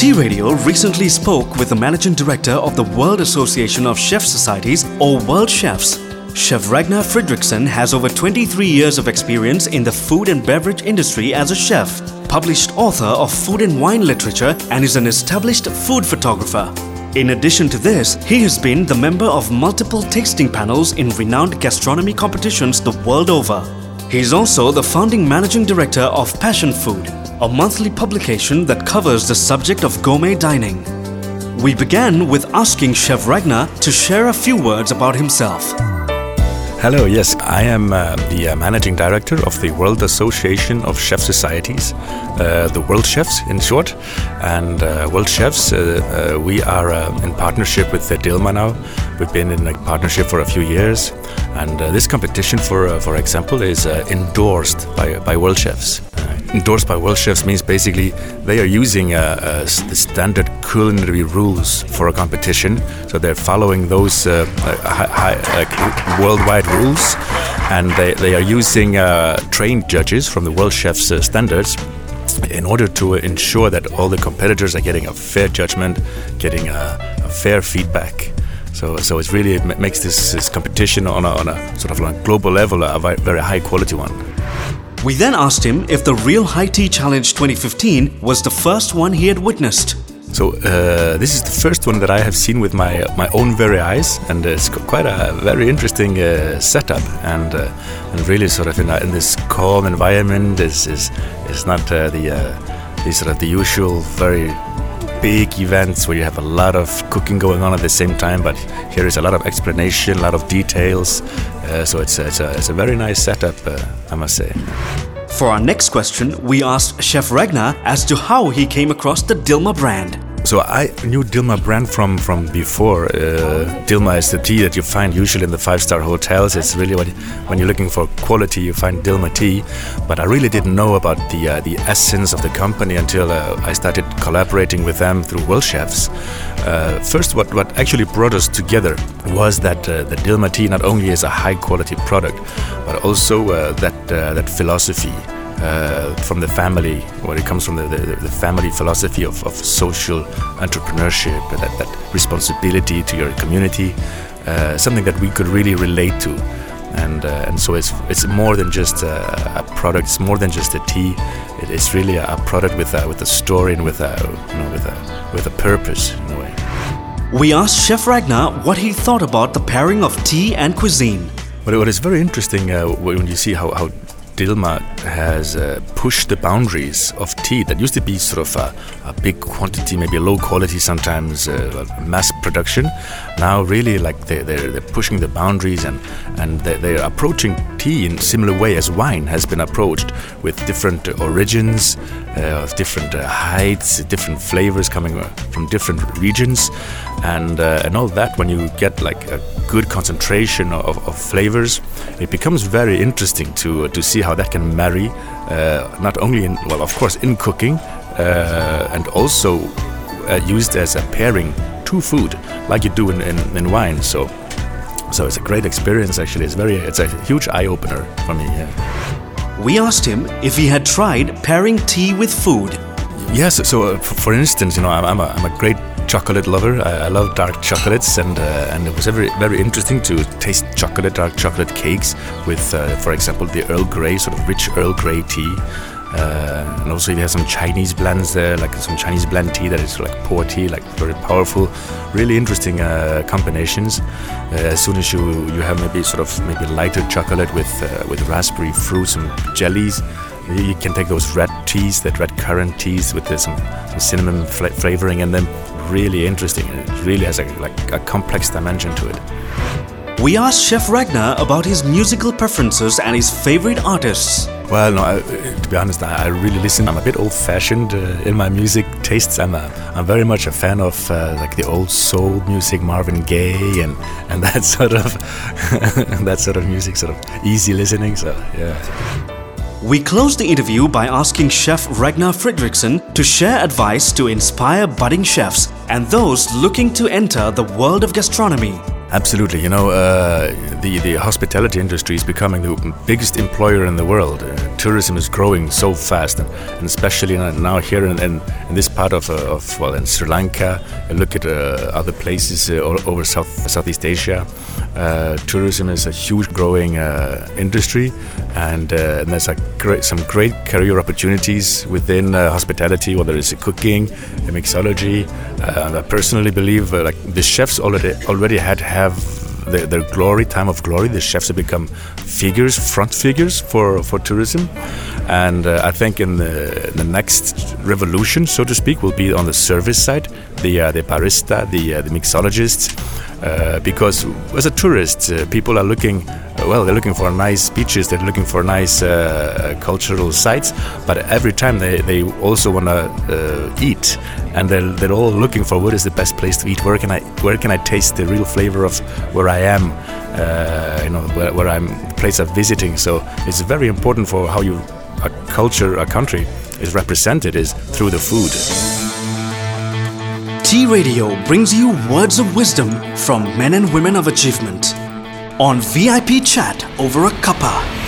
T Radio recently spoke with the managing director of the World Association of Chef Societies, or World Chefs. Chef Ragnar Fridriksson has over 23 years of experience in the food and beverage industry as a chef, published author of food and wine literature, and is an established food photographer. In addition to this, he has been the member of multiple tasting panels in renowned gastronomy competitions the world over. He is also the founding managing director of Passion Food, a monthly publication that covers the subject of gourmet dining. We began with asking Chef Ragnar to share a few words about himself. Hello, yes, I am uh, the uh, managing director of the World Association of Chef Societies, uh, the World Chefs in short. And uh, World Chefs, uh, uh, we are in partnership with Dilmah now. We've been in a partnership for a few years. And this competition, for, for example, is endorsed by, by World Chefs endorsed by World Chefs means basically they are using uh, uh, the standard culinary rules for a competition. So they're following those uh, high, high, worldwide rules, and they, they are using uh, trained judges from the World Chefs uh, standards in order to ensure that all the competitors are getting a fair judgment, getting a, a fair feedback. So, so it's really it makes this, this competition on a, on a sort of global level a very high quality one. We then asked him if the Real High Tea Challenge 2015 was the first one he had witnessed. So uh, this is the first one that I have seen with my my own very eyes, and it's quite a very interesting uh, setup, and uh, and really sort of in, a, in this calm environment is is is not uh, the uh, the sort of the usual very big events where you have a lot of cooking going on at the same time, but here is a lot of explanation, a lot of details. Uh, so it's, it's, a, it's a very nice setup, uh, I must say. For our next question, we asked Chef Ragnar as to how he came across the Dilmah brand. So I knew Dilmah brand from from before. Uh, Dilmah is the tea that you find usually in the five-star hotels. It's really what when you're looking for quality, you find Dilmah tea. But I really didn't know about the uh, the essence of the company until uh, I started collaborating with them through World Chefs. Uh, first, what what actually brought us together was that uh, the Dilmah tea not only is a high-quality product, but also uh, that that philosophy uh, from the family, where it comes from the, the, the family philosophy of, of social entrepreneurship, that, that responsibility to your community, uh, something that we could really relate to. And, uh, and so it's, it's more than just a, a, product, it's more than just a tea. It, it's really a, product with a, with a story and with a, you know, with, a, with a purpose in a way. We asked Chef Ragnar what he thought about the pairing of tea and cuisine. But what is very interesting uh, when you see how, how Dilmah has uh, pushed the boundaries of tea that used to be sort of a, a big quantity, maybe low quality, sometimes uh, mass production. Now, really, like they're, they're, they're pushing the boundaries and, and they're, they're, approaching tea in similar way as wine has been approached with different origins, uh, different uh, heights, different flavors coming uh, from different regions, and uh, and all that. When you get like a good concentration of, of flavors, it becomes very interesting to to see how that can marry, uh, not only in well, of course, in cooking, uh, and also used as a pairing to food, like you do in, in, in wine. So. So it's a great experience. Actually, it's very, it's a huge eye opener for me. Yeah we asked him if he had tried pairing tea with food. Yes, so uh, for instance, you know, I'm, I'm, a, I'm a great chocolate lover. I, I love dark chocolates, and uh, and it was very very interesting to taste chocolate, dark chocolate cakes with, uh, for example, the Earl Grey, sort of rich Earl Grey tea. Uh, and also, you have some Chinese blends there, like some Chinese blend tea that is like pu-erh tea, like very powerful, really interesting uh, combinations. Uh, as soon as you you have maybe sort of maybe lighter chocolate with uh, with raspberry fruits and jellies, you can take those red teas, that red currant teas with some, some cinnamon fl- flavoring in them. Really interesting. It really has a, like a complex dimension to it. We asked Chef Ragnar about his musical preferences and his favorite artists. Well, no, I, to be honest, I, I, really listen. I'm a bit old-fashioned uh, in my music tastes. I'm, a, I'm very much a fan of uh, like the old soul music, Marvin Gaye, and, and that sort of that sort of music, sort of easy listening. So yeah. We close the interview by asking Chef Ragnar Fridriksson to share advice to inspire budding chefs and those looking to enter the world of gastronomy. Absolutely. You know, uh, the, the hospitality industry is becoming the biggest employer in the world. Uh, tourism is growing so fast, and, and especially now here in, in, in this part of, uh, of, well, in Sri Lanka, and look at uh, other places uh, all over South, Southeast Asia. Uh, tourism is a huge growing uh, industry, and, and there's great, some great career opportunities within hospitality, whether it's cooking, mixology. I personally believe like the chefs already already had have their, their, glory, time of glory. The chefs have become figures, front figures for, for tourism. And uh, I think in the, the, next revolution, so to speak, will be on the service side, the, uh, the barista, the, uh, the mixologists. Uh, because as a tourist, uh, people are looking, well, they're looking for nice beaches, they're looking for nice uh, cultural sites, but every time they, they also want to eat, and they're, they're all looking for what is the best place to eat, where can I, where can I taste the real flavor of where I am, you know, where, where I'm, the place I'm visiting. So it's very important for how you, a culture, a country is represented is through the food. T Radio brings you words of wisdom from men and women of achievement on VIP Chat over a cuppa.